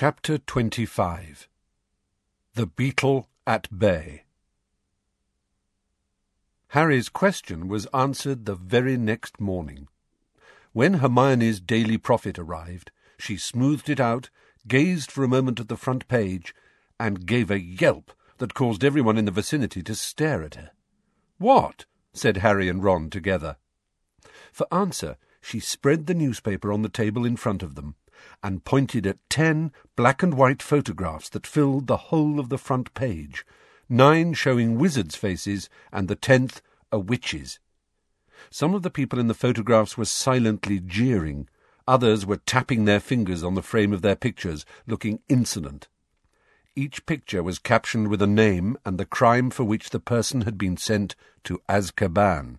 Chapter 25 The Beetle at Bay Harry's question was answered the very next morning. When Hermione's Daily Prophet arrived, she smoothed it out, gazed for a moment at the front page, and gave a yelp that caused everyone in the vicinity to stare at her. What? said Harry and Ron together. For answer, she spread the newspaper on the table in front of them and pointed at ten black and white photographs that filled the whole of the front page, nine showing wizards' faces, and the tenth a witch's. Some of the people in the photographs were silently jeering, others were tapping their fingers on the frame of their pictures, looking insolent. Each picture was captioned with a name and the crime for which the person had been sent to Azkaban.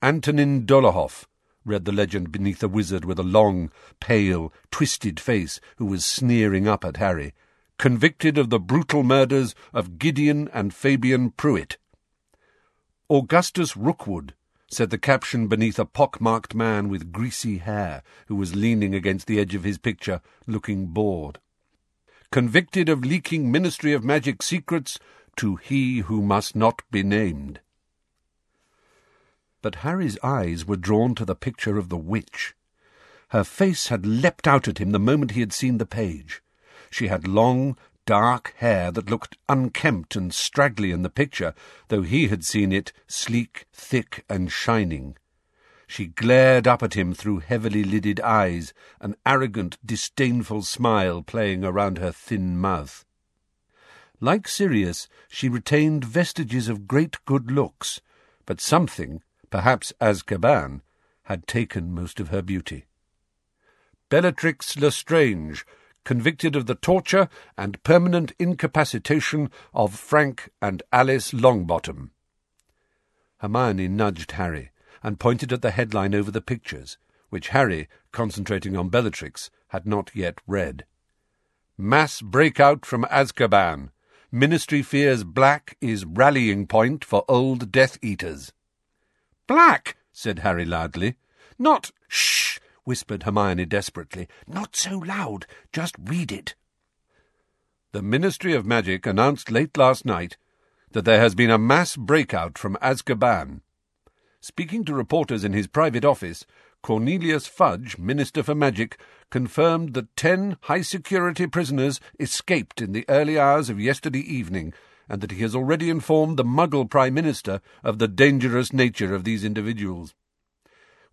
Antonin Dolohov, read the legend beneath a wizard with a long, pale, twisted face who was sneering up at Harry, convicted of the brutal murders of Gideon and Fabian Prewett. Augustus Rookwood, said the caption beneath a pock-marked man with greasy hair who was leaning against the edge of his picture, looking bored. Convicted of leaking Ministry of Magic secrets to he who must not be named but Harry's eyes were drawn to the picture of the witch. Her face had leapt out at him the moment he had seen the page. She had long, dark hair that looked unkempt and straggly in the picture, though he had seen it sleek, thick, and shining. She glared up at him through heavily lidded eyes, an arrogant, disdainful smile playing around her thin mouth. Like Sirius, she retained vestiges of great good looks, but something, perhaps Azkaban, had taken most of her beauty. Bellatrix Lestrange, convicted of the torture and permanent incapacitation of Frank and Alice Longbottom. Hermione nudged Harry and pointed at the headline over the pictures, which Harry, concentrating on Bellatrix, had not yet read. Mass breakout from Azkaban. Ministry fears Black is rallying point for old Death Eaters. Black, said Harry loudly. Not shh, whispered Hermione desperately. Not so loud. Just read it. The Ministry of Magic announced late last night that there has been a mass breakout from Azkaban. Speaking to reporters in his private office, Cornelius Fudge, Minister for Magic, confirmed that ten high security prisoners escaped in the early hours of yesterday evening and that he has already informed the Muggle Prime Minister of the dangerous nature of these individuals.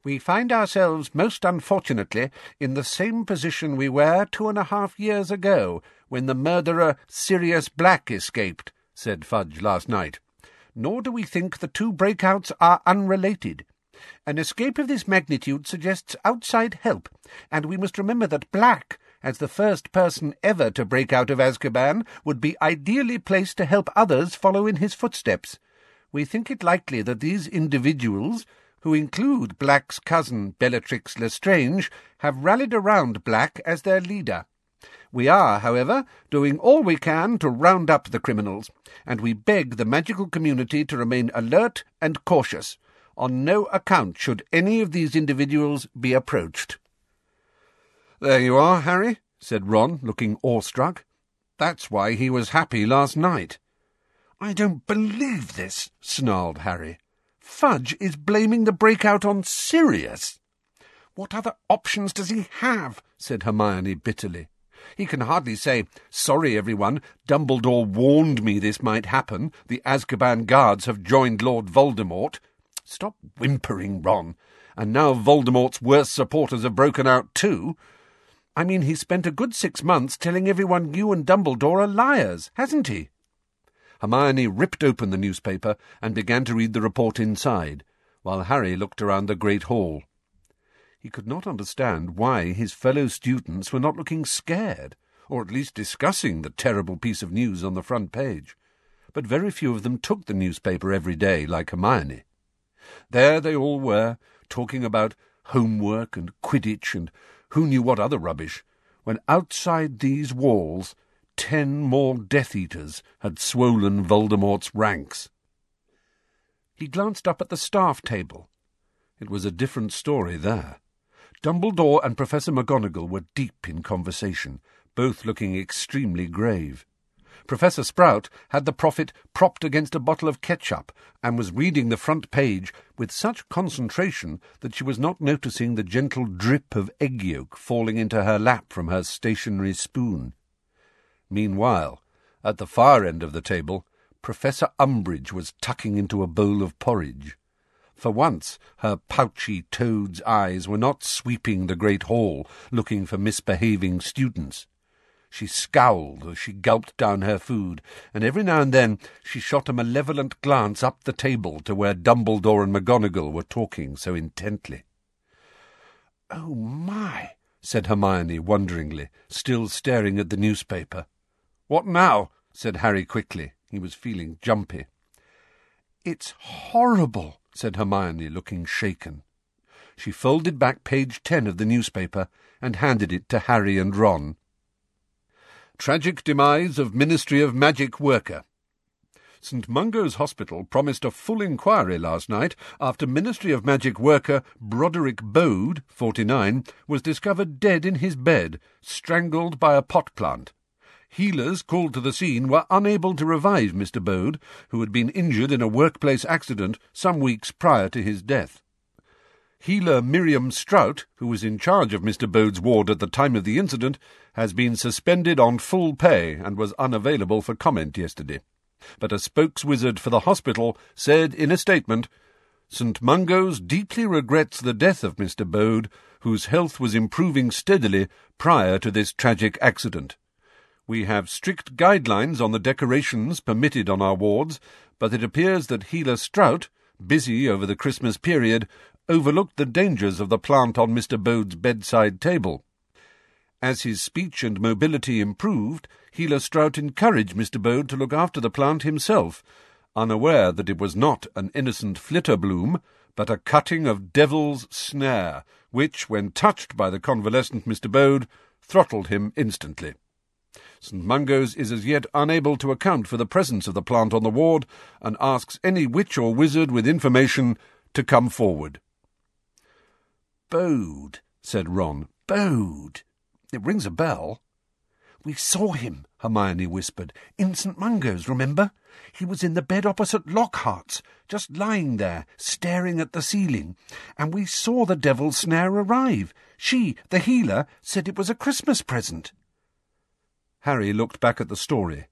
We find ourselves, most unfortunately, in the same position we were two and a half years ago, when the murderer Sirius Black escaped, said Fudge last night. Nor do we think the two breakouts are unrelated. An escape of this magnitude suggests outside help, and we must remember that Black as the first person ever to break out of Azkaban, would be ideally placed to help others follow in his footsteps. We think it likely that these individuals, who include Black's cousin Bellatrix Lestrange, have rallied around Black as their leader. We are, however, doing all we can to round up the criminals, and we beg the magical community to remain alert and cautious. On no account should any of these individuals be approached. There you are, Harry, said Ron, looking awestruck. That's why he was happy last night. I don't believe this, snarled Harry. Fudge is blaming the breakout on Sirius. What other options does he have? said Hermione bitterly. He can hardly say, Sorry, everyone, Dumbledore warned me this might happen. The Azkaban guards have joined Lord Voldemort. Stop whimpering, Ron. And now Voldemort's worst supporters have broken out too. I mean, he's spent a good six months telling everyone you and Dumbledore are liars, hasn't he? Hermione ripped open the newspaper and began to read the report inside, while Harry looked around the great hall. He could not understand why his fellow students were not looking scared, or at least discussing the terrible piece of news on the front page. But very few of them took the newspaper every day like Hermione. There they all were, talking about homework and Quidditch and who knew what other rubbish, when outside these walls ten more Death Eaters had swollen Voldemort's ranks. He glanced up at the staff table. It was a different story there. Dumbledore and Professor McGonagall were deep in conversation, both looking extremely grave. Professor Sprout had the prophet propped against a bottle of ketchup and was reading the front page with such concentration that she was not noticing the gentle drip of egg yolk falling into her lap from her stationary spoon. Meanwhile, at the far end of the table, Professor Umbridge was tucking into a bowl of porridge. For once, her pouchy toad's eyes were not sweeping the great hall looking for misbehaving students. She scowled as she gulped down her food, and every now and then she shot a malevolent glance up the table to where Dumbledore and McGonagall were talking so intently. Oh, my, said Hermione wonderingly, still staring at the newspaper. What now? said Harry quickly. He was feeling jumpy. It's horrible, said Hermione, looking shaken. She folded back page ten of the newspaper and handed it to Harry and Ron. Tragic demise of Ministry of Magic worker. St Mungo's Hospital promised a full inquiry last night after Ministry of Magic worker Broderick Bode, 49, was discovered dead in his bed, strangled by a pot plant. Healers called to the scene were unable to revive Mr. Bode, who had been injured in a workplace accident some weeks prior to his death. Healer Miriam Strout, who was in charge of Mr. Bode's ward at the time of the incident, has been suspended on full pay and was unavailable for comment yesterday. But a spokeswizard for the hospital said in a statement, St. Mungo's deeply regrets the death of Mr. Bode, whose health was improving steadily prior to this tragic accident. We have strict guidelines on the decorations permitted on our wards, but it appears that Healer Strout, busy over the Christmas period, overlooked the dangers of the plant on Mr. Bode's bedside table. As his speech and mobility improved, Healer Strout encouraged Mr. Bode to look after the plant himself, unaware that it was not an innocent flitter bloom, but a cutting of devil's snare, which, when touched by the convalescent Mr. Bode, throttled him instantly. St. Mungo's is as yet unable to account for the presence of the plant on the ward, and asks any witch or wizard with information to come forward. Bode, said Ron. Bode. It rings a bell. We saw him, Hermione whispered. In St. Mungo's, remember? He was in the bed opposite Lockhart's, just lying there, staring at the ceiling. And we saw the devil's snare arrive. She, the healer, said it was a Christmas present. Harry looked back at the story.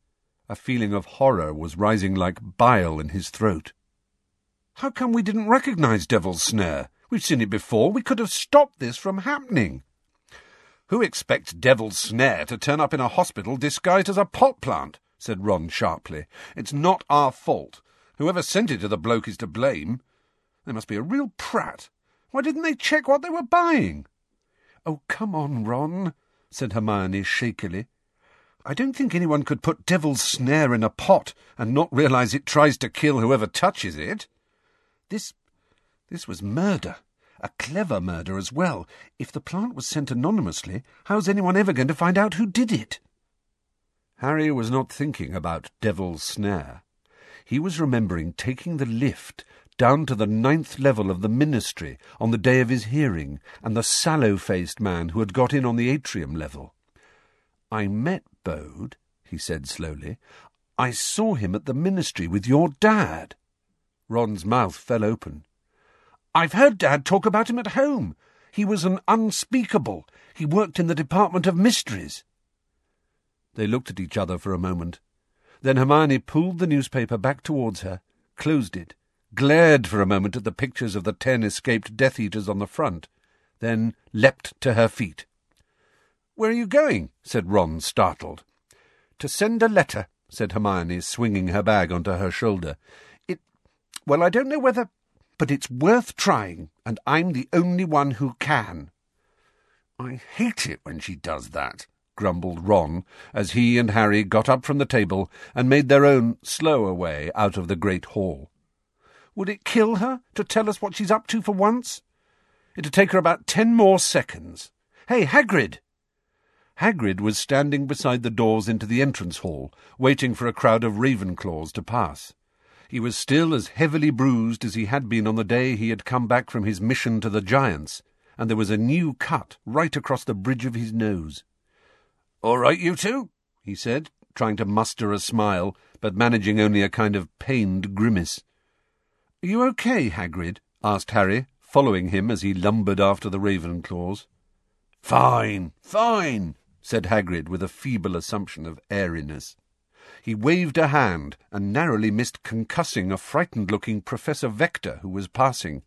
A feeling of horror was rising like bile in his throat. How come we didn't recognize Devil's Snare? We've seen it before. We could have stopped this from happening. Who expects Devil's Snare to turn up in a hospital disguised as a pot plant? said Ron sharply. It's not our fault. Whoever sent it to the bloke is to blame. They must be a real prat. Why didn't they check what they were buying? Oh, come on, Ron, said Hermione shakily. I don't think anyone could put Devil's Snare in a pot and not realize it tries to kill whoever touches it. This this was murder. A clever murder as well. If the plant was sent anonymously, how's anyone ever going to find out who did it? Harry was not thinking about Devil's Snare. He was remembering taking the lift down to the ninth level of the ministry on the day of his hearing, and the sallow-faced man who had got in on the atrium level. I met Bode, he said slowly. I saw him at the ministry with your dad. Ron's mouth fell open. I've heard Dad talk about him at home. He was an unspeakable. He worked in the Department of Mysteries. They looked at each other for a moment. Then Hermione pulled the newspaper back towards her, closed it, glared for a moment at the pictures of the ten escaped Death Eaters on the front, then leapt to her feet. Where are you going? said Ron, startled. To send a letter, said Hermione, swinging her bag onto her shoulder. It. Well, I don't know whether but it's worth trying, and I'm the only one who can. I hate it when she does that, grumbled Ron, as he and Harry got up from the table and made their own slower way out of the great hall. Would it kill her to tell us what she's up to for once? It'd take her about ten more seconds. Hey, Hagrid! Hagrid was standing beside the doors into the entrance hall, waiting for a crowd of Ravenclaws to pass. He was still as heavily bruised as he had been on the day he had come back from his mission to the giants, and there was a new cut right across the bridge of his nose. All right, you two, he said, trying to muster a smile, but managing only a kind of pained grimace. You okay, Hagrid? asked Harry, following him as he lumbered after the Ravenclaws. Fine, fine, said Hagrid with a feeble assumption of airiness. He waved a hand and narrowly missed concussing a frightened-looking Professor Vector who was passing.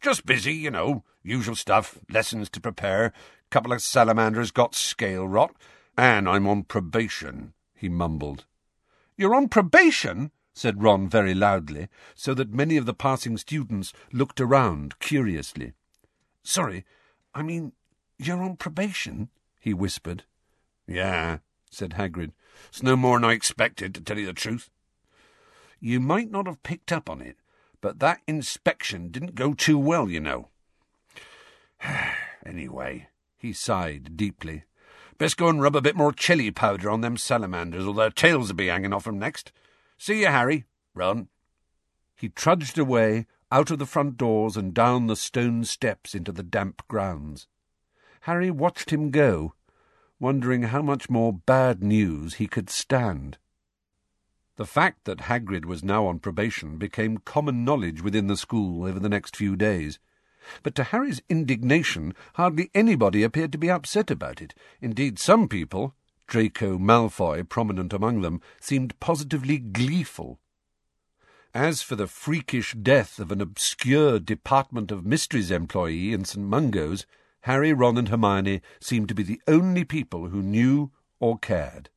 Just busy, you know, usual stuff, lessons to prepare, couple of salamanders got scale rot, and I'm on probation, he mumbled. You're on probation? said Ron very loudly, so that many of the passing students looked around curiously. Sorry, I mean, you're on probation, he whispered. Yeah, said Hagrid. It's no more'n I expected, to tell you the truth. You might not have picked up on it, but that inspection didn't go too well, you know. anyway, he sighed deeply. Best go and rub a bit more chili powder on them salamanders, or their tails'll be hanging off 'em next. See you, Harry. Ron. He trudged away, out of the front doors and down the stone steps into the damp grounds. Harry watched him go, wondering how much more bad news he could stand. The fact that Hagrid was now on probation became common knowledge within the school over the next few days. But to Harry's indignation, hardly anybody appeared to be upset about it. Indeed, some people, Draco Malfoy prominent among them, seemed positively gleeful. As for the freakish death of an obscure Department of Mysteries employee in St. Mungo's, Harry, Ron, and Hermione seemed to be the only people who knew or cared.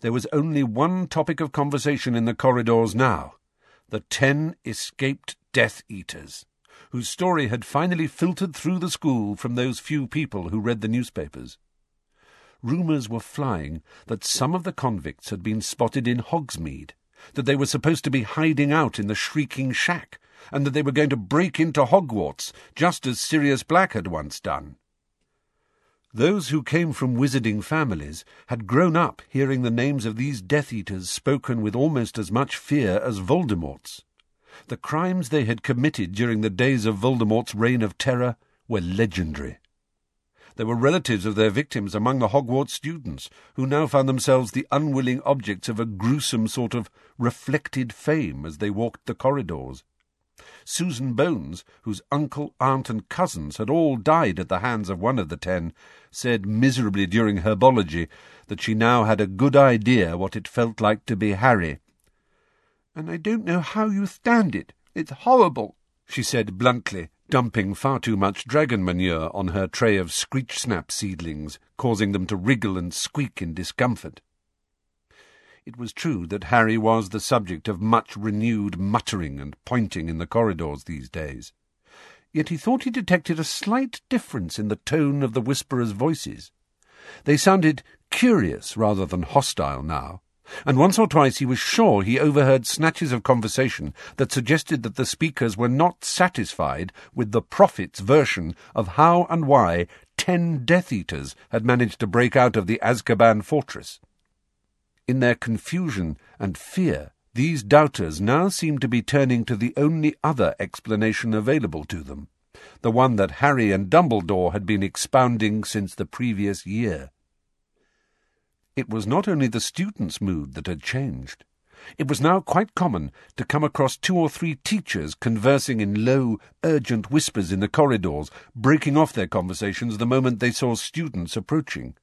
There was only one topic of conversation in the corridors now the ten escaped Death Eaters, whose story had finally filtered through the school from those few people who read the newspapers. Rumours were flying that some of the convicts had been spotted in Hogsmeade, that they were supposed to be hiding out in the Shrieking Shack, and that they were going to break into Hogwarts, just as Sirius Black had once done. Those who came from wizarding families had grown up hearing the names of these Death Eaters spoken with almost as much fear as Voldemort's. The crimes they had committed during the days of Voldemort's reign of terror were legendary. There were relatives of their victims among the Hogwarts students, who now found themselves the unwilling objects of a gruesome sort of reflected fame as they walked the corridors. Susan Bones, whose uncle, aunt, and cousins had all died at the hands of one of the ten, said miserably during herbology that she now had a good idea what it felt like to be Harry. And I don't know how you stand it. It's horrible, she said bluntly, dumping far too much dragon manure on her tray of screech snap seedlings, causing them to wriggle and squeak in discomfort. It was true that Harry was the subject of much renewed muttering and pointing in the corridors these days. Yet he thought he detected a slight difference in the tone of the whisperers' voices. They sounded curious rather than hostile now, and once or twice he was sure he overheard snatches of conversation that suggested that the speakers were not satisfied with the prophet's version of how and why ten Death Eaters had managed to break out of the Azkaban fortress. In their confusion and fear, these doubters now seemed to be turning to the only other explanation available to them, the one that Harry and Dumbledore had been expounding since the previous year. It was not only the students' mood that had changed. It was now quite common to come across two or three teachers conversing in low, urgent whispers in the corridors, breaking off their conversations the moment they saw students approaching.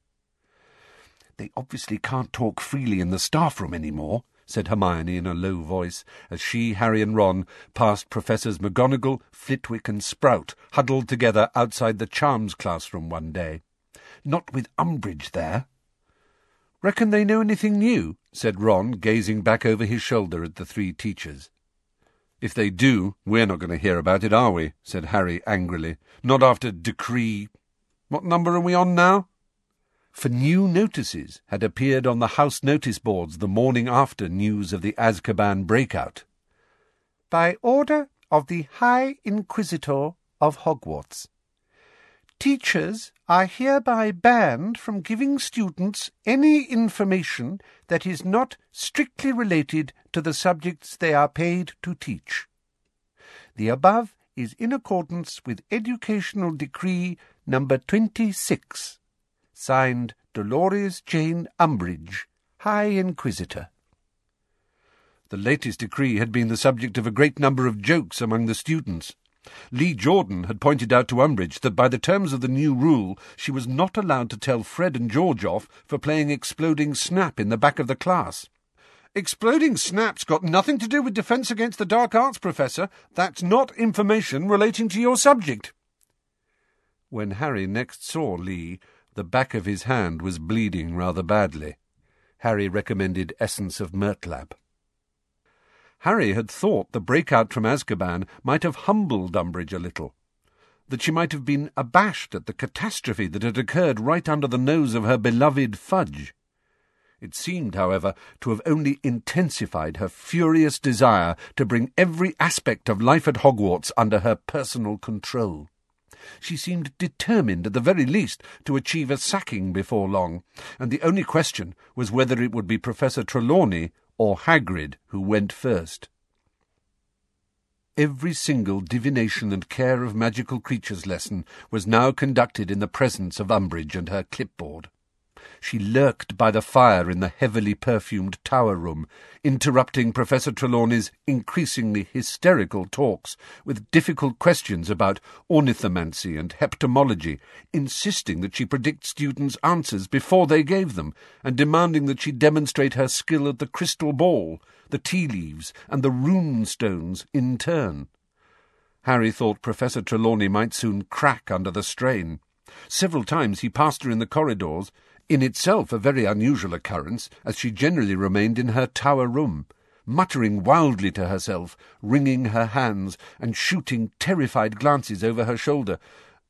They obviously can't talk freely in the staff room any more, said Hermione in a low voice, as she, Harry, and Ron passed Professors McGonagall, Flitwick, and Sprout, huddled together outside the Charms classroom one day. Not with Umbridge there. Reckon they know anything new? said Ron, gazing back over his shoulder at the three teachers. If they do, we're not going to hear about it, are we? said Harry angrily. Not after Decree. What number are we on now? For new notices had appeared on the house notice boards the morning after news of the Azkaban breakout. By order of the High Inquisitor of Hogwarts. Teachers are hereby banned from giving students any information that is not strictly related to the subjects they are paid to teach. The above is in accordance with Educational Decree number 26, signed Dolores Jane Umbridge, High Inquisitor. The latest decree had been the subject of a great number of jokes among the students. Lee Jordan had pointed out to Umbridge that by the terms of the new rule she was not allowed to tell Fred and George off for playing exploding snap in the back of the class. Exploding snap's got nothing to do with defence against the dark arts, Professor. That's not information relating to your subject. When Harry next saw Lee, the back of his hand was bleeding rather badly. Harry recommended essence of murtlap. Harry had thought the breakout from Azkaban might have humbled Umbridge a little, that she might have been abashed at the catastrophe that had occurred right under the nose of her beloved Fudge. It seemed, however, to have only intensified her furious desire to bring every aspect of life at Hogwarts under her personal control. She seemed determined, at the very least, to achieve a sacking before long, and the only question was whether it would be Professor Trelawney or Hagrid who went first. Every single divination and care of magical creatures lesson was now conducted in the presence of Umbridge and her clipboard. She lurked by the fire in the heavily perfumed tower room, interrupting Professor Trelawney's increasingly hysterical talks with difficult questions about ornithomancy and heptomology, insisting that she predict students' answers before they gave them, and demanding that she demonstrate her skill at the crystal ball, the tea leaves, and the rune stones in turn. Harry thought Professor Trelawney might soon crack under the strain. Several times he passed her in the corridors, in itself a very unusual occurrence, as she generally remained in her tower room, muttering wildly to herself, wringing her hands, and shooting terrified glances over her shoulder,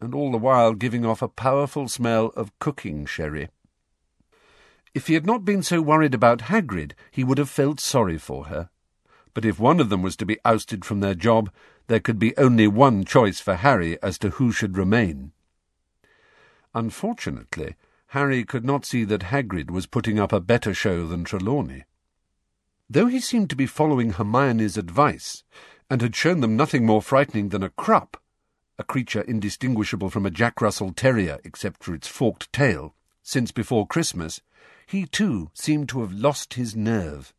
and all the while giving off a powerful smell of cooking sherry. If he had not been so worried about Hagrid, he would have felt sorry for her. But if one of them was to be ousted from their job, there could be only one choice for Harry as to who should remain. Unfortunately, Harry could not see that Hagrid was putting up a better show than Trelawney. Though he seemed to be following Hermione's advice, and had shown them nothing more frightening than a Crup, a creature indistinguishable from a Jack Russell Terrier except for its forked tail, since before Christmas, he too seemed to have lost his nerve.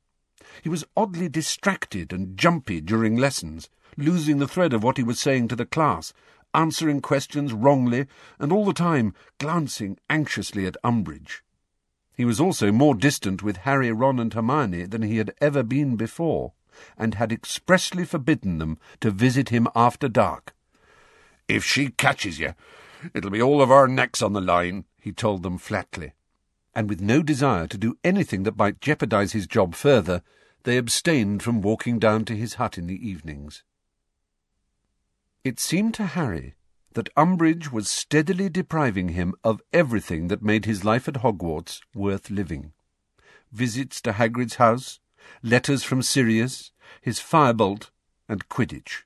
He was oddly distracted and jumpy during lessons, losing the thread of what he was saying to the class, answering questions wrongly, and all the time glancing anxiously at Umbridge. He was also more distant with Harry, Ron, and Hermione than he had ever been before, and had expressly forbidden them to visit him after dark. If she catches you, it'll be all of our necks on the line, he told them flatly. And with no desire to do anything that might jeopardize his job further, they abstained from walking down to his hut in the evenings. It seemed to Harry that Umbridge was steadily depriving him of everything that made his life at Hogwarts worth living. Visits to Hagrid's house, letters from Sirius, his firebolt, and Quidditch.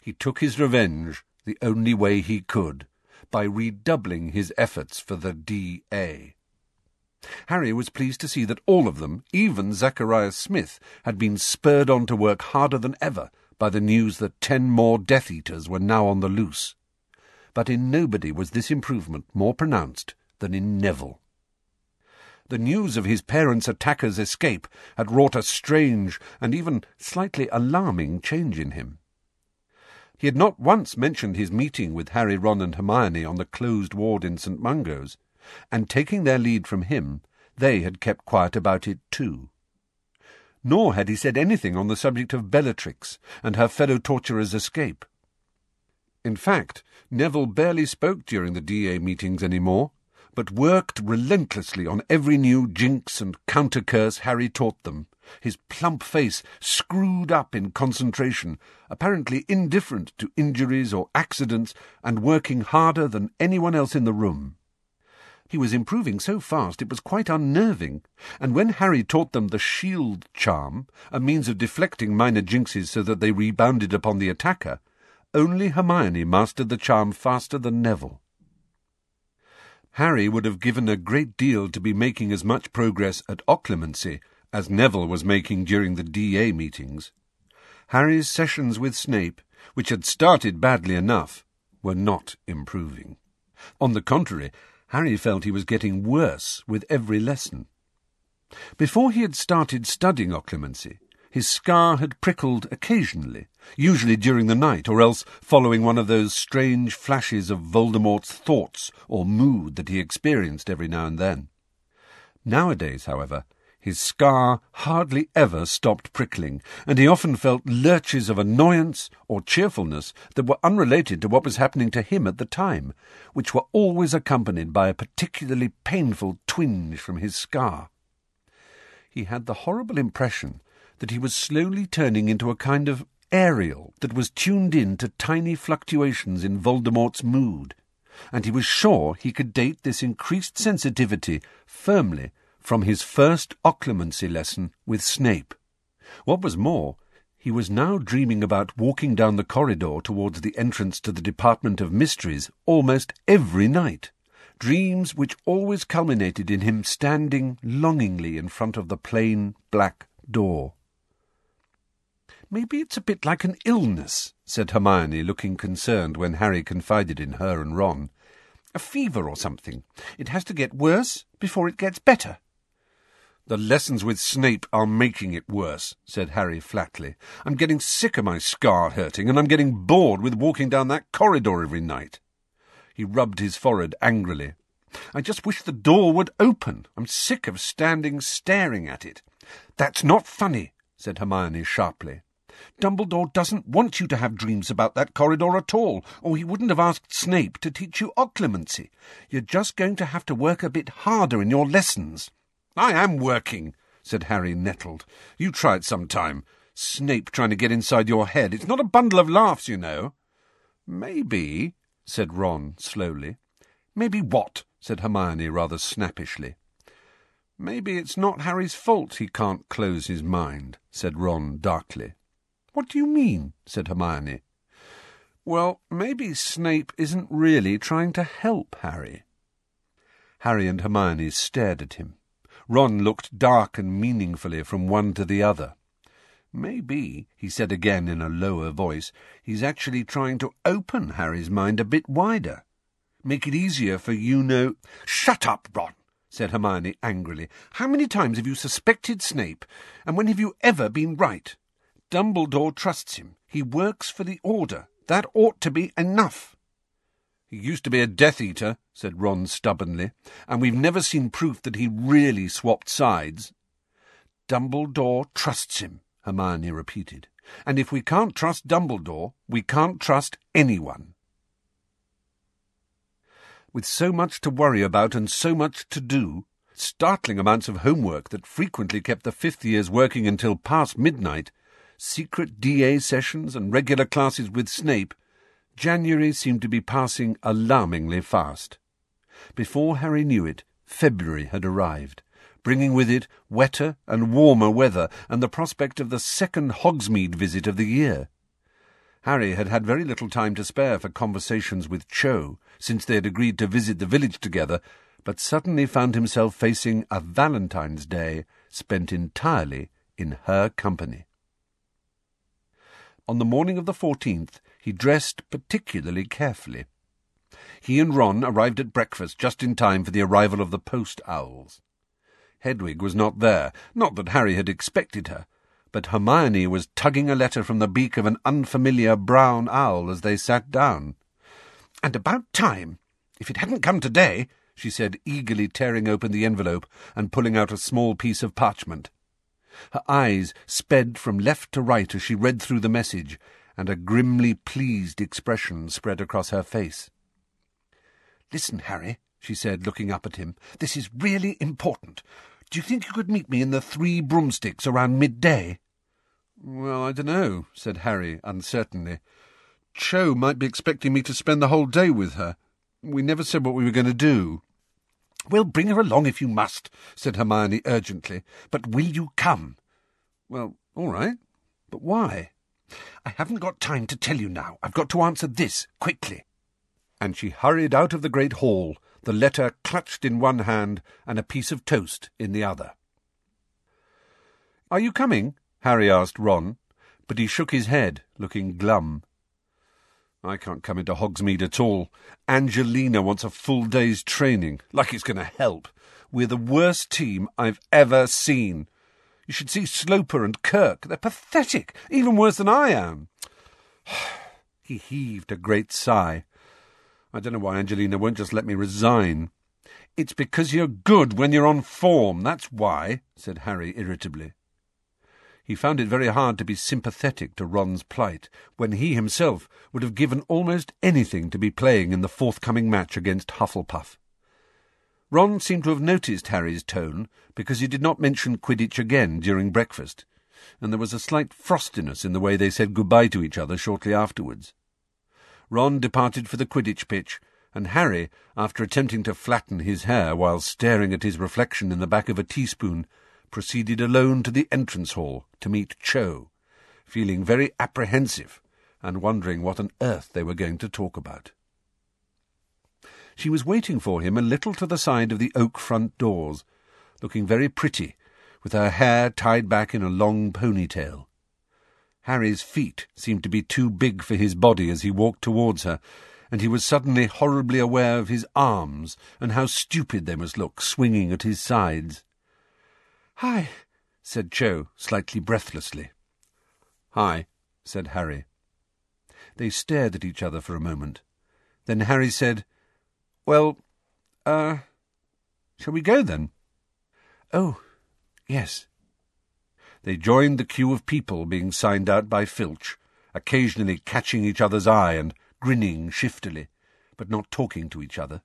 He took his revenge the only way he could, by redoubling his efforts for the D.A. Harry was pleased to see that all of them, even Zacharias Smith, had been spurred on to work harder than ever by the news that ten more Death Eaters were now on the loose. But in nobody was this improvement more pronounced than in Neville. The news of his parents' attacker's escape had wrought a strange and even slightly alarming change in him. He had not once mentioned his meeting with Harry, Ron, and Hermione on the closed ward in St. Mungo's, and taking their lead from him, they had kept quiet about it too nor had he said anything on the subject of Bellatrix and her fellow torturer's escape. In fact, Neville barely spoke during the DA meetings any more, but worked relentlessly on every new jinx and counter-curse Harry taught them, his plump face screwed up in concentration, apparently indifferent to injuries or accidents, and working harder than anyone else in the room. He was improving so fast it was quite unnerving, and when Harry taught them the shield charm, a means of deflecting minor jinxes so that they rebounded upon the attacker, only Hermione mastered the charm faster than Neville. Harry would have given a great deal to be making as much progress at Occlumency as Neville was making during the DA meetings. Harry's sessions with Snape, which had started badly enough, were not improving. On the contrary, Harry felt he was getting worse with every lesson. Before he had started studying occlumency, his scar had prickled occasionally, usually during the night, or else following one of those strange flashes of Voldemort's thoughts or mood that he experienced every now and then. Nowadays, however, his scar hardly ever stopped prickling, and he often felt lurches of annoyance or cheerfulness that were unrelated to what was happening to him at the time, which were always accompanied by a particularly painful twinge from his scar. He had the horrible impression that he was slowly turning into a kind of aerial that was tuned in to tiny fluctuations in Voldemort's mood, and he was sure he could date this increased sensitivity firmly from his first occlumency lesson with Snape. What was more, he was now dreaming about walking down the corridor towards the entrance to the Department of Mysteries almost every night dreams which always culminated in him standing longingly in front of the plain black door. Maybe it's a bit like an illness, said Hermione, looking concerned when Harry confided in her and Ron. A fever or something. It has to get worse before it gets better. The lessons with Snape are making it worse, said Harry flatly. I'm getting sick of my scar hurting, and I'm getting bored with walking down that corridor every night. He rubbed his forehead angrily. I just wish the door would open. I'm sick of standing staring at it. That's not funny, said Hermione sharply. Dumbledore doesn't want you to have dreams about that corridor at all, or he wouldn't have asked Snape to teach you occlumency. You're just going to have to work a bit harder in your lessons. I am working, said Harry, nettled. You try it some time. Snape trying to get inside your head. It's not a bundle of laughs, you know. Maybe, said Ron slowly. Maybe what? said Hermione rather snappishly. Maybe it's not Harry's fault he can't close his mind, said Ron darkly. What do you mean? said Hermione. Well, maybe Snape isn't really trying to help Harry. Harry and Hermione stared at him. Ron looked dark and meaningfully from one to the other. Maybe, he said again in a lower voice, he's actually trying to open Harry's mind a bit wider. Make it easier for you know. Shut up, Ron, said Hermione angrily. How many times have you suspected Snape, and when have you ever been right? Dumbledore trusts him. He works for the Order. That ought to be enough. He used to be a Death Eater, said Ron stubbornly, and we've never seen proof that he really swapped sides. Dumbledore trusts him, Hermione repeated. And if we can't trust Dumbledore, we can't trust anyone. With so much to worry about and so much to do, startling amounts of homework that frequently kept the fifth years working until past midnight, secret DA sessions and regular classes with Snape, January seemed to be passing alarmingly fast. Before Harry knew it, February had arrived, bringing with it wetter and warmer weather and the prospect of the second Hogsmeade visit of the year. Harry had had very little time to spare for conversations with Cho, since they had agreed to visit the village together, but suddenly found himself facing a Valentine's Day spent entirely in her company. On the morning of the fourteenth, he dressed particularly carefully. He and Ron arrived at breakfast just in time for the arrival of the post owls. Hedwig was not there, not that Harry had expected her, but Hermione was tugging a letter from the beak of an unfamiliar brown owl as they sat down. And about time! If it hadn't come today, she said, eagerly tearing open the envelope and pulling out a small piece of parchment. Her eyes sped from left to right as she read through the message, and a grimly pleased expression spread across her face. Listen, Harry, she said, looking up at him. This is really important. Do you think you could meet me in the Three Broomsticks around midday? Well, I don't know, said Harry uncertainly. Cho might be expecting me to spend the whole day with her. We never said what we were going to do. Well, bring her along if you must, said Hermione urgently. But will you come? Well, all right. But why? I haven't got time to tell you now. I've got to answer this quickly. And she hurried out of the great hall, the letter clutched in one hand and a piece of toast in the other. Are you coming? Harry asked Ron, but he shook his head, looking glum. I can't come into Hogsmeade at all. Angelina wants a full day's training, like it's going to help. We're the worst team I've ever seen. You should see Sloper and Kirk. They're pathetic, even worse than I am. he heaved a great sigh. I don't know why Angelina won't just let me resign. It's because you're good when you're on form, that's why, said Harry irritably. He found it very hard to be sympathetic to Ron's plight, when he himself would have given almost anything to be playing in the forthcoming match against Hufflepuff. Ron seemed to have noticed Harry's tone, because he did not mention Quidditch again during breakfast, and there was a slight frostiness in the way they said goodbye to each other shortly afterwards. Ron departed for the Quidditch pitch, and Harry, after attempting to flatten his hair while staring at his reflection in the back of a teaspoon, proceeded alone to the entrance hall to meet Cho, feeling very apprehensive and wondering what on earth they were going to talk about. She was waiting for him a little to the side of the oak front doors, looking very pretty, with her hair tied back in a long ponytail. Harry's feet seemed to be too big for his body as he walked towards her, and he was suddenly horribly aware of his arms and how stupid they must look swinging at his sides. Hi, said Cho, slightly breathlessly. Hi, said Harry. They stared at each other for a moment. Then Harry said, Well, uh, shall we go then? Oh, yes. They joined the queue of people being signed out by Filch, occasionally catching each other's eye and grinning shiftily, but not talking to each other.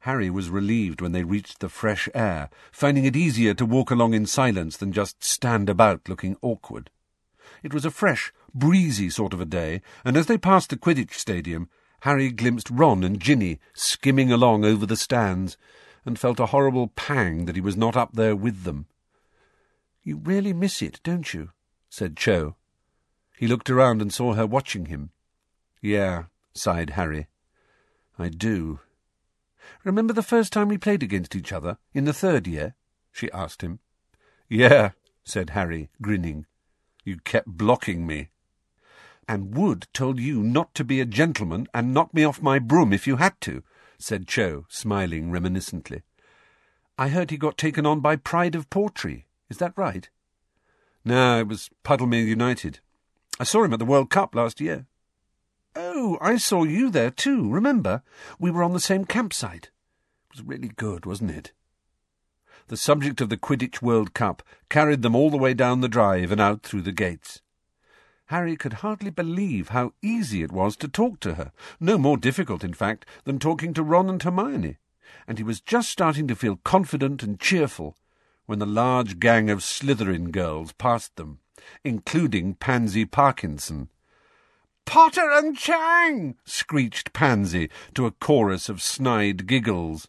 Harry was relieved when they reached the fresh air, finding it easier to walk along in silence than just stand about looking awkward. It was a fresh, breezy sort of a day, and as they passed the Quidditch stadium, Harry glimpsed Ron and Ginny skimming along over the stands, and felt a horrible pang that he was not up there with them. You really miss it, don't you? said Cho. He looked around and saw her watching him. Yeah, sighed Harry. I do. Remember the first time we played against each other, in the third year? she asked him. Yeah, said Harry, grinning. You kept blocking me. And Wood told you not to be a gentleman and knock me off my broom if you had to, said Cho, smiling reminiscently. I heard he got taken on by Pride of Portree. Is that right? No, it was Puddlemere United. I saw him at the World Cup last year. Oh, I saw you there too, remember? We were on the same campsite. It was really good, wasn't it? The subject of the Quidditch World Cup carried them all the way down the drive and out through the gates. Harry could hardly believe how easy it was to talk to her, no more difficult, in fact, than talking to Ron and Hermione, and he was just starting to feel confident and cheerful when the large gang of Slytherin girls passed them, including Pansy Parkinson, Potter and Chang! screeched Pansy to a chorus of snide giggles.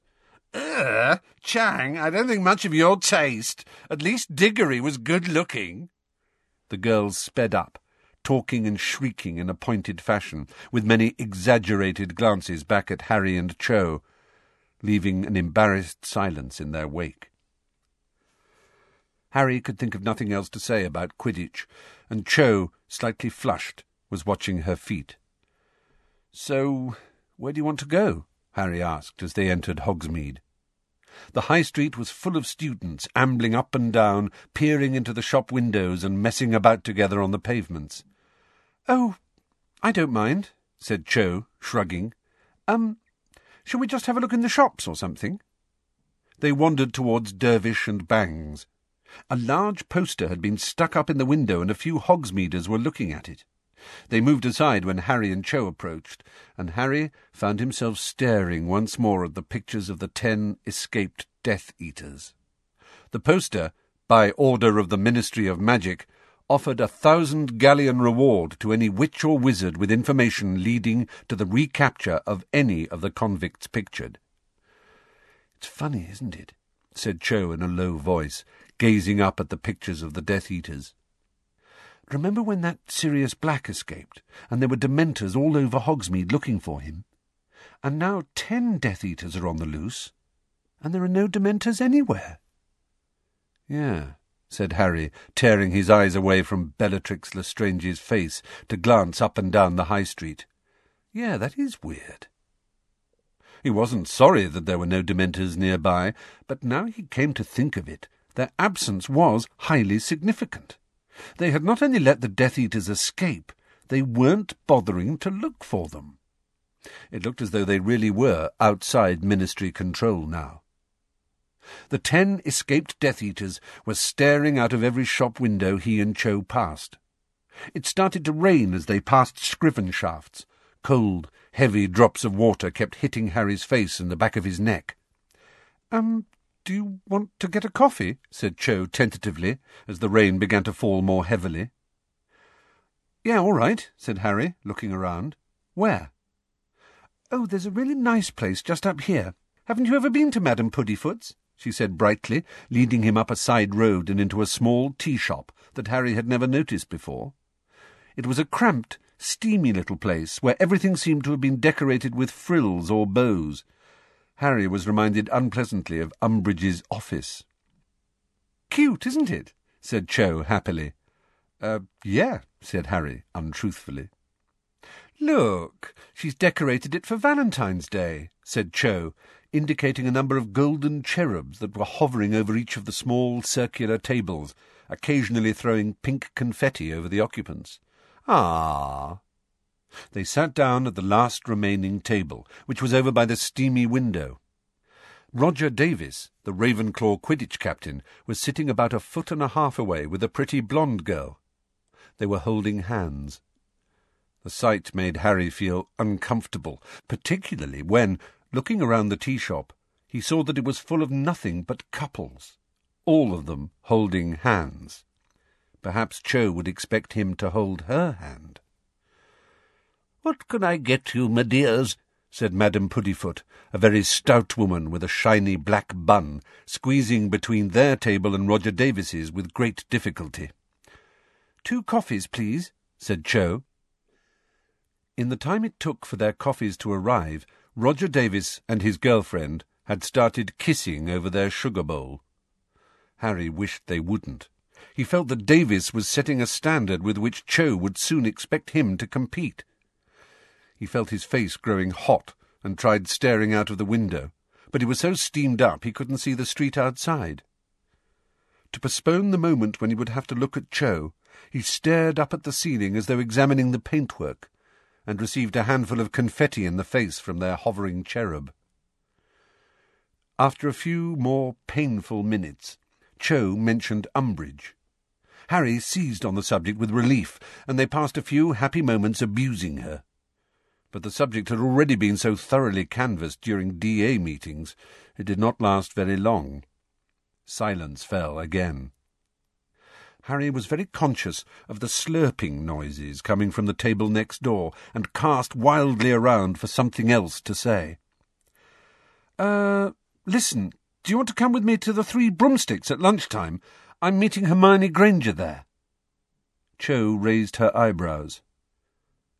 Ugh, Chang, I don't think much of your taste. At least Diggory was good looking. The girls sped up, talking and shrieking in a pointed fashion, with many exaggerated glances back at Harry and Cho, leaving an embarrassed silence in their wake. Harry could think of nothing else to say about Quidditch, and Cho, slightly flushed, was watching her feet. So, where do you want to go? Harry asked as they entered Hogsmeade. The high street was full of students, ambling up and down, peering into the shop windows and messing about together on the pavements. Oh, I don't mind, said Cho, shrugging. Um, shall we just have a look in the shops or something? They wandered towards Dervish and Bangs. A large poster had been stuck up in the window, and a few Hogsmeaders were looking at it. They moved aside when Harry and Cho approached, and Harry found himself staring once more at the pictures of the ten escaped Death Eaters. The poster, by order of the Ministry of Magic, offered a thousand galleon reward to any witch or wizard with information leading to the recapture of any of the convicts pictured. It's funny, isn't it? said Cho in a low voice, gazing up at the pictures of the Death Eaters. Remember when that Sirius Black escaped, and there were Dementors all over Hogsmeade looking for him? And now ten Death Eaters are on the loose, and there are no Dementors anywhere. Yeah, said Harry, tearing his eyes away from Bellatrix Lestrange's face to glance up and down the High Street. Yeah, that is weird. He wasn't sorry that there were no Dementors nearby, but now he came to think of it, their absence was highly significant. They had not only let the Death Eaters escape, they weren't bothering to look for them. It looked as though they really were outside Ministry control now. The ten escaped Death Eaters were staring out of every shop window he and Cho passed. It started to rain as they passed Scrivenshaft's. Cold, heavy drops of water kept hitting Harry's face and the back of his neck. Um, do you want to get a coffee? said Cho tentatively, as the rain began to fall more heavily. Yeah, all right, said Harry, looking around. Where? Oh, there's a really nice place just up here. Haven't you ever been to Madame Puddifoot's? she said brightly, leading him up a side road and into a small tea shop that Harry had never noticed before. It was a cramped, steamy little place where everything seemed to have been decorated with frills or bows. Harry was reminded unpleasantly of Umbridge's office. Cute, isn't it? said Cho happily. Uh, yeah, said Harry untruthfully. Look, she's decorated it for Valentine's Day, said Cho, indicating a number of golden cherubs that were hovering over each of the small circular tables, occasionally throwing pink confetti over the occupants. Ah! They sat down at the last remaining table, which was over by the steamy window. Roger Davies, the Ravenclaw Quidditch captain, was sitting about a foot and a half away with a pretty blonde girl. They were holding hands. The sight made Harry feel uncomfortable, particularly when, looking around the tea shop, he saw that it was full of nothing but couples, all of them holding hands. Perhaps Cho would expect him to hold her hand. "'What can I get you, my dears?' said Madame Puddifoot, a very stout woman with a shiny black bun, squeezing between their table and Roger Davies's with great difficulty. "'Two coffees, please,' said Cho. In the time it took for their coffees to arrive, Roger Davies and his girlfriend had started kissing over their sugar bowl. Harry wished they wouldn't. He felt that Davies was setting a standard with which Cho would soon expect him to compete. He felt his face growing hot and tried staring out of the window, but he was so steamed up he couldn't see the street outside. To postpone the moment when he would have to look at Cho, he stared up at the ceiling as though examining the paintwork, and received a handful of confetti in the face from their hovering cherub. After a few more painful minutes, Cho mentioned Umbridge. Harry seized on the subject with relief, and they passed a few happy moments abusing her. But the subject had already been so thoroughly canvassed during DA meetings, it did not last very long. Silence fell again. Harry was very conscious of the slurping noises coming from the table next door, and cast wildly around for something else to say. Uh, listen, do you want to come with me to the Three Broomsticks at lunchtime? I'm meeting Hermione Granger there. Cho raised her eyebrows.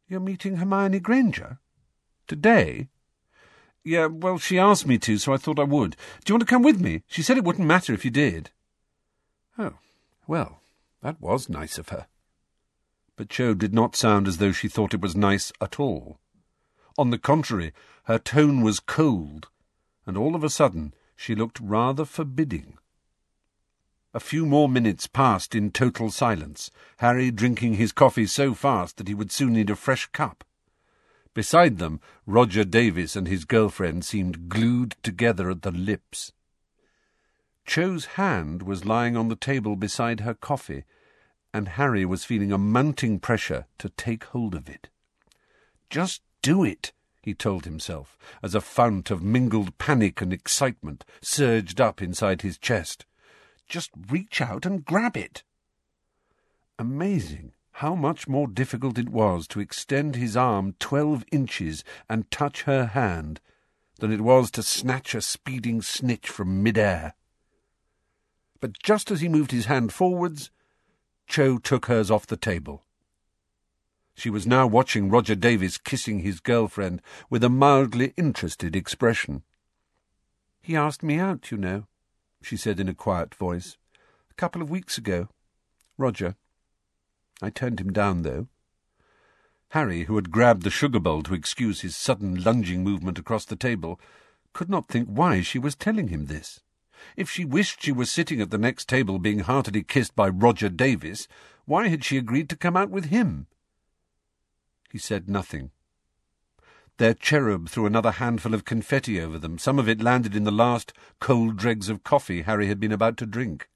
You're meeting Hermione Granger? Today? Yeah, well, she asked me to, so I thought I would. Do you want to come with me? She said it wouldn't matter if you did. Oh, well, that was nice of her. But Cho did not sound as though she thought it was nice at all. On the contrary, her tone was cold, and all of a sudden she looked rather forbidding. A few more minutes passed in total silence, Harry drinking his coffee so fast that he would soon need a fresh cup. Beside them, Roger Davies and his girlfriend seemed glued together at the lips. Cho's hand was lying on the table beside her coffee, and Harry was feeling a mounting pressure to take hold of it. Just do it, he told himself, as a fount of mingled panic and excitement surged up inside his chest. Just reach out and grab it. Amazing how much more difficult it was to extend his arm twelve inches and touch her hand than it was to snatch a speeding snitch from mid-air. But just as he moved his hand forwards, Cho took hers off the table. She was now watching Roger Davies kissing his girlfriend with a mildly interested expression. He asked me out, you know, she said in a quiet voice. A couple of weeks ago. Roger. I turned him down, though. Harry, who had grabbed the sugar bowl to excuse his sudden lunging movement across the table, could not think why she was telling him this. If she wished she was sitting at the next table being heartily kissed by Roger Davies, why had she agreed to come out with him? He said nothing. Their cherub threw another handful of confetti over them. Some of it landed in the last cold dregs of coffee Harry had been about to drink.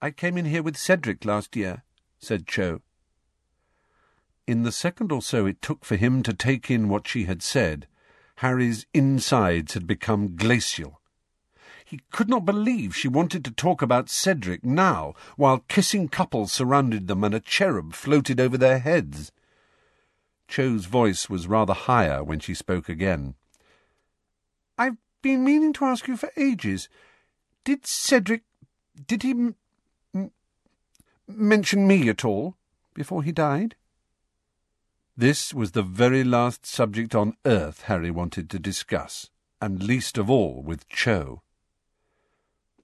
I came in here with Cedric last year, said Cho. In the second or so it took for him to take in what she had said, Harry's insides had become glacial. He could not believe she wanted to talk about Cedric now, while kissing couples surrounded them and a cherub floated over their heads. Cho's voice was rather higher when she spoke again. I've been meaning to ask you for ages. Did Cedric... did he... M- m- mention me at all before he died? This was the very last subject on earth Harry wanted to discuss, and least of all with Cho.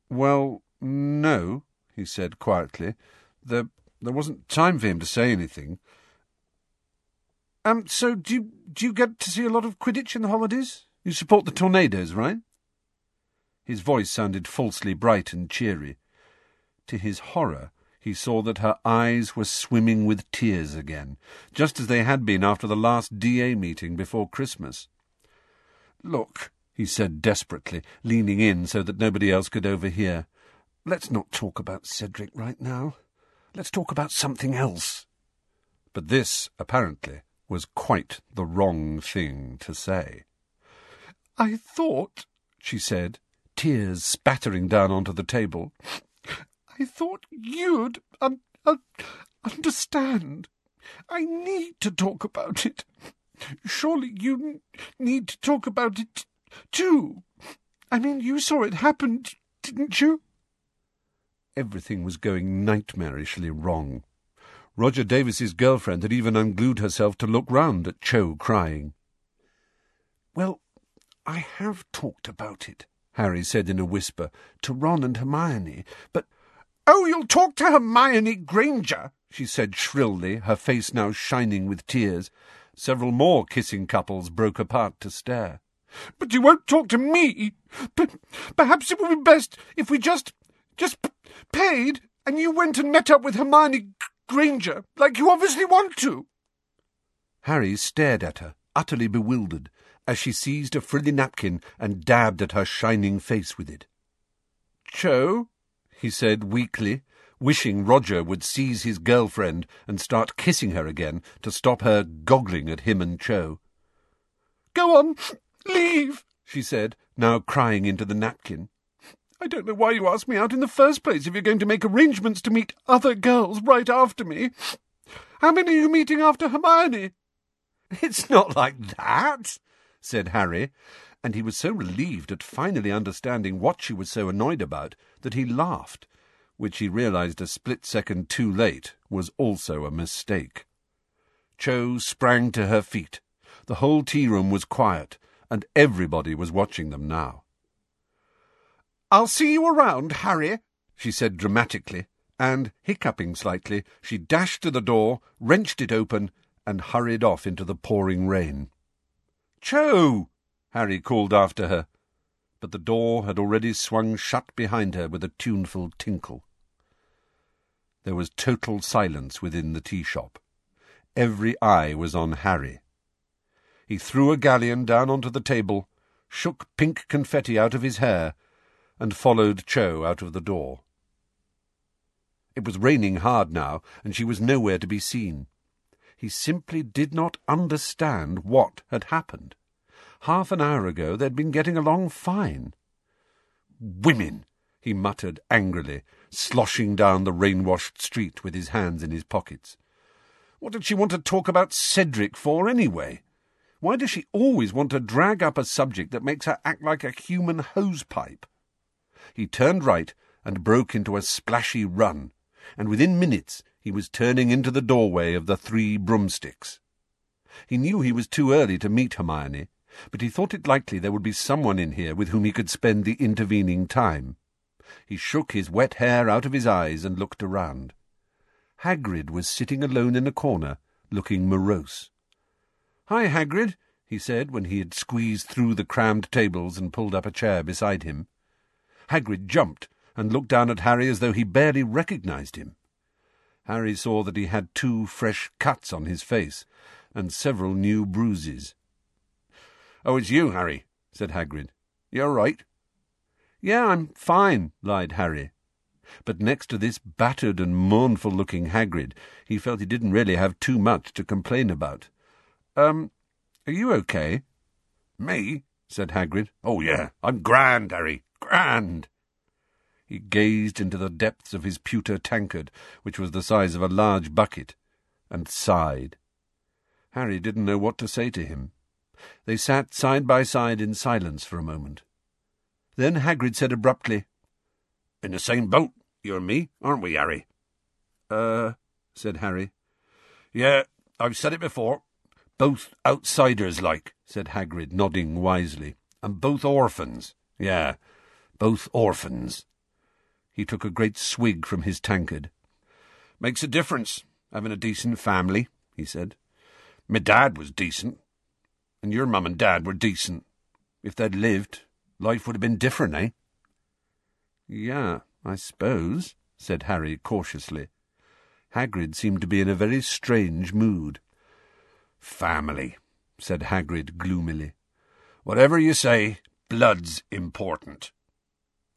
Well, no, he said quietly. There, there wasn't time for him to say anything. Um, so do you, do you get to see a lot of Quidditch in the holidays? You support the Tornadoes, right? His voice sounded falsely bright and cheery. To his horror, he saw that her eyes were swimming with tears again, just as they had been after the last DA meeting before Christmas. Look, he said desperately, leaning in so that nobody else could overhear, let's not talk about Cedric right now. Let's talk about something else. But this, apparently, was quite the wrong thing to say. I thought, she said, tears spattering down onto the table, I thought you'd un- un- understand. I need to talk about it. Surely you need to talk about it too. I mean, you saw it happen, didn't you? Everything was going nightmarishly wrong. Roger Davies's girlfriend had even unglued herself to look round at Cho crying. Well, I have talked about it, Harry said in a whisper, to Ron and Hermione, but... Oh, you'll talk to Hermione Granger, she said shrilly, her face now shining with tears. Several more kissing couples broke apart to stare. But you won't talk to me. But perhaps it would be best if we just... just paid and you went and met up with Hermione Granger, like you obviously want to. Harry stared at her, utterly bewildered, as she seized a frilly napkin and dabbed at her shining face with it. Cho, he said weakly, wishing Roger would seize his girlfriend and start kissing her again to stop her goggling at him and Cho. Go on, leave, she said, now crying into the napkin. I don't know why you asked me out in the first place if you're going to make arrangements to meet other girls right after me. How many are you meeting after Hermione? It's not like that, said Harry, and he was so relieved at finally understanding what she was so annoyed about that he laughed, which he realized a split second too late was also a mistake. Cho sprang to her feet. The whole tea room was quiet, and everybody was watching them now. I'll see you around, Harry, she said dramatically, and, hiccuping slightly, she dashed to the door, wrenched it open, and hurried off into the pouring rain. Cho! Harry called after her, but the door had already swung shut behind her with a tuneful tinkle. There was total silence within the tea shop. Every eye was on Harry. He threw a galleon down onto the table, shook pink confetti out of his hair, and followed Cho out of the door. It was raining hard now, and she was nowhere to be seen. He simply did not understand what had happened. Half an hour ago they'd been getting along fine. Women! he muttered angrily, sloshing down the rain-washed street with his hands in his pockets. What did she want to talk about Cedric for, anyway? Why does she always want to drag up a subject that makes her act like a human hosepipe? He turned right and broke into a splashy run, and within minutes he was turning into the doorway of the Three Broomsticks. He knew he was too early to meet Hermione, but he thought it likely there would be someone in here with whom he could spend the intervening time. He shook his wet hair out of his eyes and looked around. Hagrid was sitting alone in a corner, looking morose. Hi, Hagrid, he said when he had squeezed through the crammed tables and pulled up a chair beside him. Hagrid jumped and looked down at Harry as though he barely recognised him. Harry saw that he had two fresh cuts on his face and several new bruises. Oh, it's you, Harry, said Hagrid. You're right. Yeah, I'm fine, lied Harry. But next to this battered and mournful-looking Hagrid, he felt he didn't really have too much to complain about. Um, are you okay? Me? said Hagrid. Oh, yeah, I'm grand, Harry, grand. He gazed into the depths of his pewter tankard, which was the size of a large bucket, and sighed. Harry didn't know what to say to him. They sat side by side in silence for a moment. Then Hagrid said abruptly, In the same boat, you and me, aren't we, Harry? Uh, said Harry. Yeah, I've said it before. Both outsiders like, said Hagrid, nodding wisely. And both orphans. Yeah, both orphans. He took a great swig from his tankard. Makes a difference, having a decent family, he said. My dad was decent, and your mum and dad were decent. If they'd lived, life would have been different, eh? Yeah, I suppose, said Harry cautiously. Hagrid seemed to be in a very strange mood. Family, said Hagrid gloomily. Whatever you say, blood's important.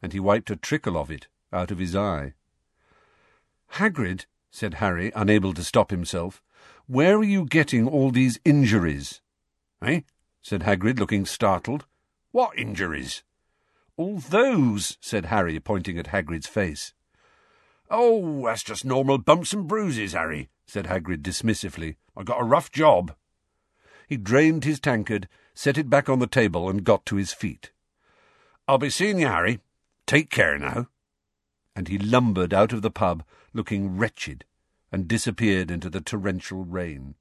And he wiped a trickle of it out of his eye. Hagrid, said Harry, unable to stop himself, where are you getting all these injuries? Eh? said Hagrid, looking startled. What injuries? All those, said Harry, pointing at Hagrid's face. Oh, that's just normal bumps and bruises, Harry, said Hagrid dismissively. I got a rough job. He drained his tankard, set it back on the table, and got to his feet. I'll be seeing you, Harry. Take care now and he lumbered out of the pub, looking wretched, and disappeared into the torrential rain.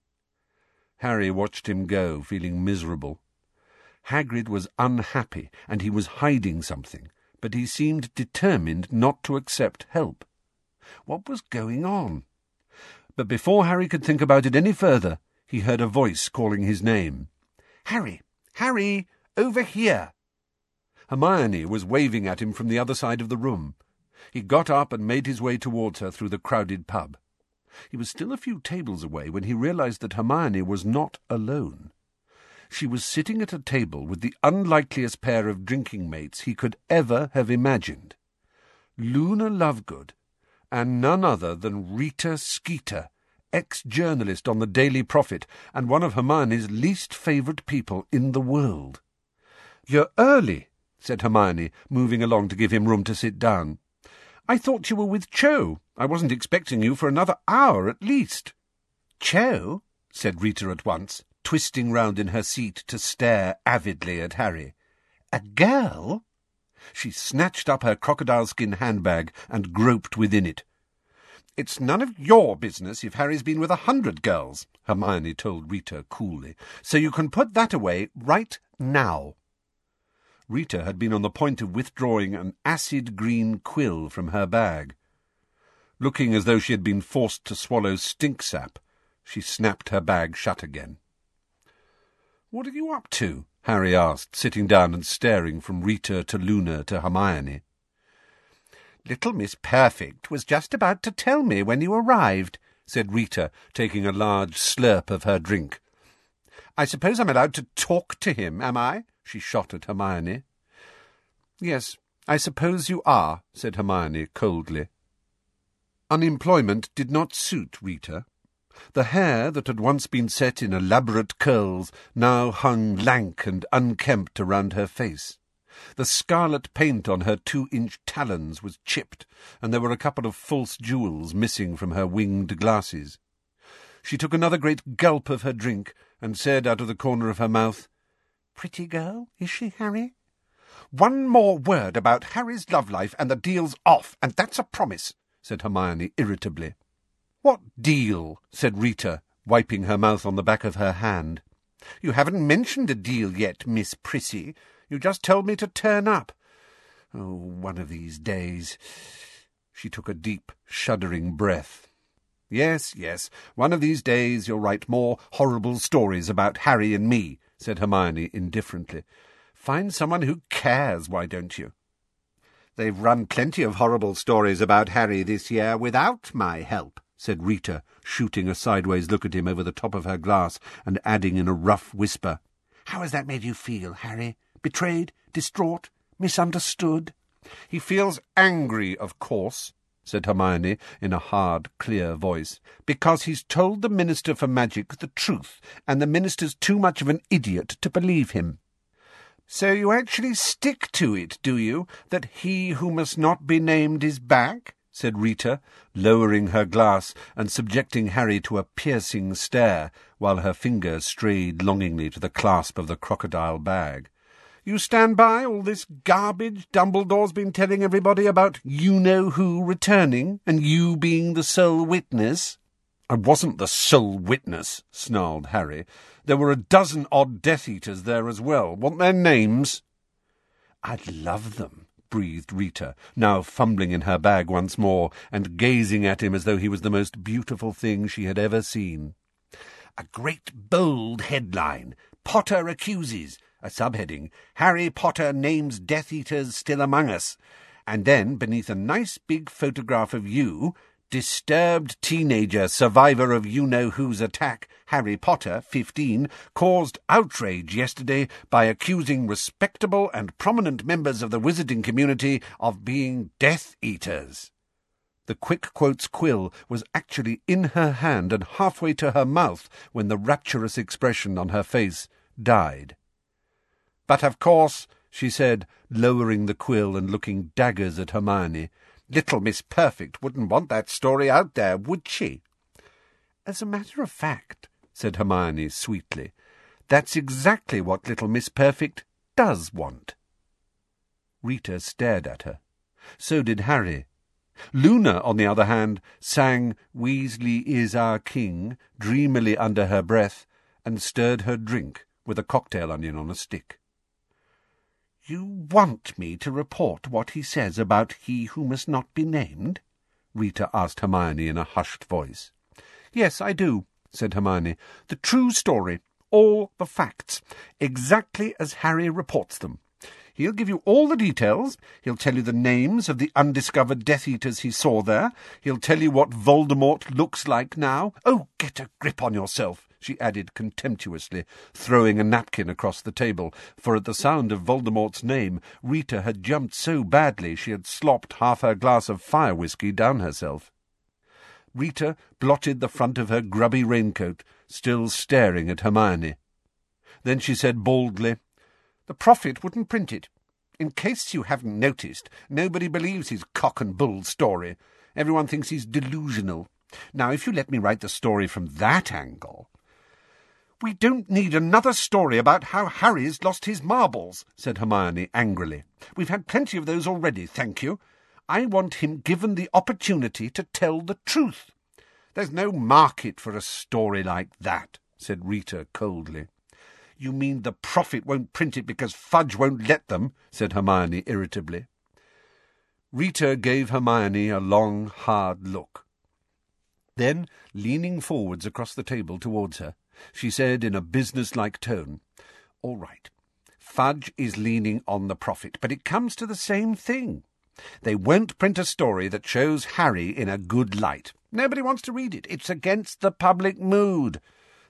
Harry watched him go, feeling miserable. Hagrid was unhappy, and he was hiding something, but he seemed determined not to accept help. What was going on? But before Harry could think about it any further, he heard a voice calling his name. Harry! Harry! Over here! Hermione was waving at him from the other side of the room. He got up and made his way towards her through the crowded pub. He was still a few tables away when he realized that Hermione was not alone. She was sitting at a table with the unlikeliest pair of drinking mates he could ever have imagined. Luna Lovegood, and none other than Rita Skeeter, ex-journalist on the Daily Prophet, and one of Hermione's least favourite people in the world. You're early, said Hermione, moving along to give him room to sit down. I thought you were with Cho. I wasn't expecting you for another hour at least. Cho? said Rita at once, twisting round in her seat to stare avidly at Harry. A girl? She snatched up her crocodile skin handbag and groped within it. It's none of your business if Harry's been with a hundred girls, Hermione told Rita coolly, so you can put that away right now. Rita had been on the point of withdrawing an acid green quill from her bag. Looking as though she had been forced to swallow stinksap, she snapped her bag shut again. What are you up to? Harry asked, sitting down and staring from Rita to Luna to Hermione. Little Miss Perfect was just about to tell me when you arrived, said Rita, taking a large slurp of her drink. I suppose I'm allowed to talk to him, am I? She shot at Hermione. Yes, I suppose you are, said Hermione coldly. Unemployment did not suit Rita. The hair that had once been set in elaborate curls now hung lank and unkempt around her face. The scarlet paint on her two-inch talons was chipped, and there were a couple of false jewels missing from her winged glasses. She took another great gulp of her drink, and said out of the corner of her mouth, Pretty girl, is she, Harry? One more word about Harry's love life and the deal's off, and that's a promise, said Hermione irritably. What deal? said Rita, wiping her mouth on the back of her hand. You haven't mentioned a deal yet, Miss Prissy. You just told me to turn up. Oh, one of these days. She took a deep, shuddering breath. Yes, yes, one of these days you'll write more horrible stories about Harry and me, said Hermione indifferently. Find someone who cares, why don't you? They've run plenty of horrible stories about Harry this year without my help, said Rita, shooting a sideways look at him over the top of her glass and adding in a rough whisper, How has that made you feel, Harry? Betrayed? Distraught? Misunderstood? He feels angry, of course, said Hermione in a hard, clear voice, because he's told the Minister for Magic the truth, and the Minister's too much of an idiot to believe him. So you actually stick to it, do you, that he who must not be named is back? said Rita, lowering her glass and subjecting Harry to a piercing stare, while her fingers strayed longingly to the clasp of the crocodile bag. You stand by all this garbage Dumbledore's been telling everybody about you-know-who returning, and you being the sole witness? I wasn't the sole witness, snarled Harry. There were a dozen odd Death Eaters there as well. Want their names? I'd love them, breathed Rita, now fumbling in her bag once more, and gazing at him as though he was the most beautiful thing she had ever seen. A great bold headline. Potter accuses. A subheading. Harry Potter names Death Eaters still among us. And then, beneath a nice big photograph of you, Disturbed teenager survivor of you-know-whose attack, Harry Potter, 15, caused outrage yesterday by accusing respectable and prominent members of the wizarding community of being Death Eaters. The quick quotes quill was actually in her hand and halfway to her mouth when the rapturous expression on her face died. But of course, she said, lowering the quill and looking daggers at Hermione, Little Miss Perfect wouldn't want that story out there, would she? As a matter of fact, said Hermione sweetly, that's exactly what Little Miss Perfect does want. Rita stared at her. So did Harry. Luna, on the other hand, sang Weasley is our king dreamily under her breath and stirred her drink with a cocktail onion on a stick. You want me to report what he says about he who must not be named? Rita asked Hermione in a hushed voice. Yes, I do, said Hermione. The true story, all the facts, exactly as Harry reports them. He'll give you all the details. He'll tell you the names of the undiscovered Death Eaters he saw there. He'll tell you what Voldemort looks like now. Oh, get a grip on yourself she added contemptuously, throwing a napkin across the table, for at the sound of Voldemort's name Rita had jumped so badly she had slopped half her glass of fire whisky down herself. Rita blotted the front of her grubby raincoat, still staring at Hermione. Then she said baldly, The Prophet wouldn't print it. In case you haven't noticed, nobody believes his cock and bull story. Everyone thinks he's delusional. Now, if you let me write the story from that angle, we don't need another story about how Harry's lost his marbles, said Hermione angrily. We've had plenty of those already, thank you. I want him given the opportunity to tell the truth. There's no market for a story like that, said Rita coldly. You mean the Prophet won't print it because Fudge won't let them, said Hermione irritably. Rita gave Hermione a long, hard look. Then, leaning forwards across the table towards her, she said in a business-like tone, All right, Fudge is leaning on the Prophet, but it comes to the same thing. They won't print a story that shows Harry in a good light. Nobody wants to read it. It's against the public mood.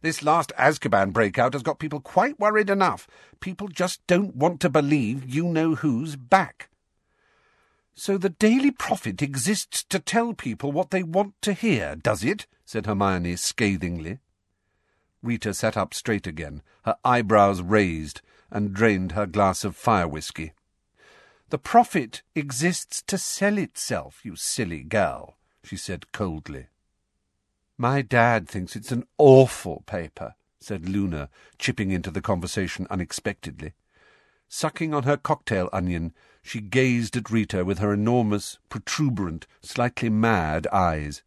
This last Azkaban breakout has got people quite worried enough. People just don't want to believe you-know-who's back. So the Daily Prophet exists to tell people what they want to hear, does it? said Hermione scathingly. Rita sat up straight again, her eyebrows raised, and drained her glass of fire whisky. The Prophet exists to sell itself, you silly girl, she said coldly. My dad thinks it's an awful paper, said Luna, chipping into the conversation unexpectedly. Sucking on her cocktail onion, she gazed at Rita with her enormous, protuberant, slightly mad eyes.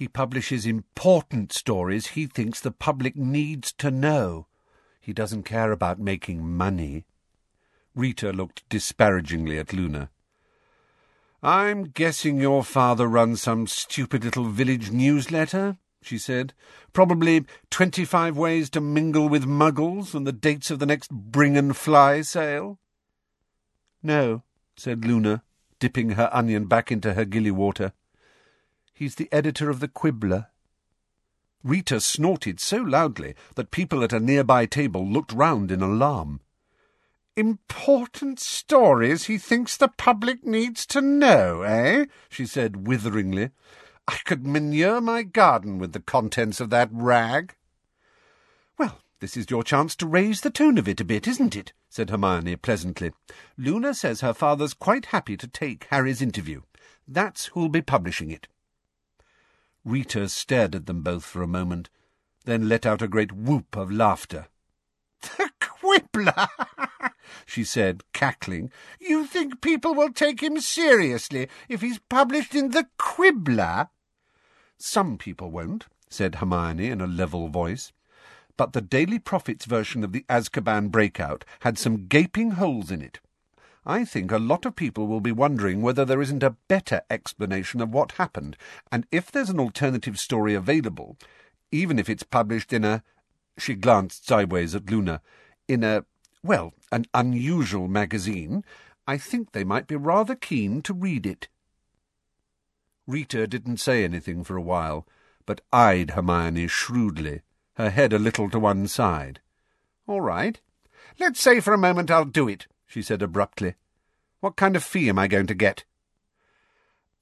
He publishes important stories he thinks the public needs to know. He doesn't care about making money. Rita looked disparagingly at Luna. I'm guessing your father runs some stupid little village newsletter, she said. Probably twenty-five ways to mingle with muggles and the dates of the next bring and fly sale. No, said Luna, dipping her onion back into her gilly water. He's the editor of the Quibbler. Rita snorted so loudly that people at a nearby table looked round in alarm. Important stories he thinks the public needs to know, eh? she said witheringly. I could manure my garden with the contents of that rag. Well, this is your chance to raise the tone of it a bit, isn't it? said Hermione pleasantly. Luna says her father's quite happy to take Harry's interview. That's who'll be publishing it. Rita stared at them both for a moment, then let out a great whoop of laughter. The Quibbler! she said, cackling. You think people will take him seriously if he's published in the Quibbler? Some people won't, said Hermione in a level voice. But the Daily Prophet's version of the Azkaban breakout had some gaping holes in it. I think a lot of people will be wondering whether there isn't a better explanation of what happened, and if there's an alternative story available, even if it's published in a. She glanced sideways at Luna. In a well, an unusual magazine, I think they might be rather keen to read it. Rita didn't say anything for a while, but eyed Hermione shrewdly, her head a little to one side. All right. Let's say for a moment I'll do it, she said abruptly. What kind of fee am I going to get?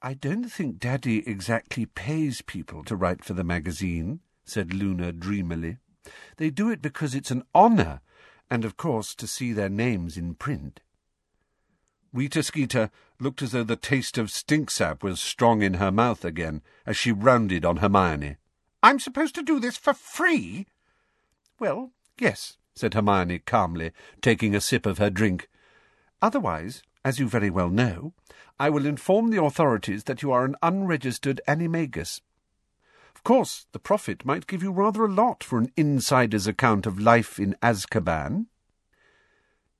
I don't think Daddy exactly pays people to write for the magazine, said Luna dreamily. They do it because it's an honour and of course to see their names in print. Rita Skeeter looked as though the taste of stinksap was strong in her mouth again as she rounded on Hermione. I'm supposed to do this for free? Well, yes, said Hermione calmly, taking a sip of her drink. Otherwise, as you very well know, I will inform the authorities that you are an unregistered animagus. Of course, the Prophet might give you rather a lot for an insider's account of life in Azkaban.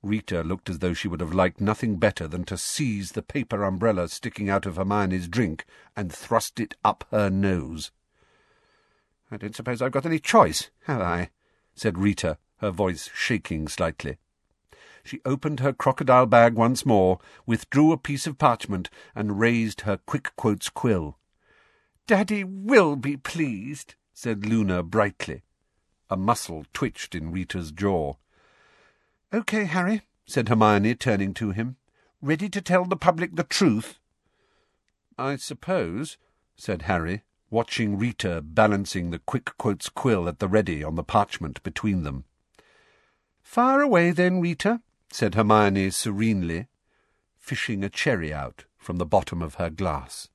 Rita looked as though she would have liked nothing better than to seize the paper umbrella sticking out of Hermione's drink and thrust it up her nose. I don't suppose I've got any choice, have I? said Rita, her voice shaking slightly. She opened her crocodile bag once more, withdrew a piece of parchment, and raised her quick quotes quill. Daddy will be pleased, said Luna brightly. A muscle twitched in Rita's jaw. OK, Harry, said Hermione, turning to him. Ready to tell the public the truth? I suppose, said Harry, watching Rita balancing the quick quotes quill at the ready on the parchment between them. Fire away, then, Rita, said Hermione serenely, fishing a cherry out from the bottom of her glass.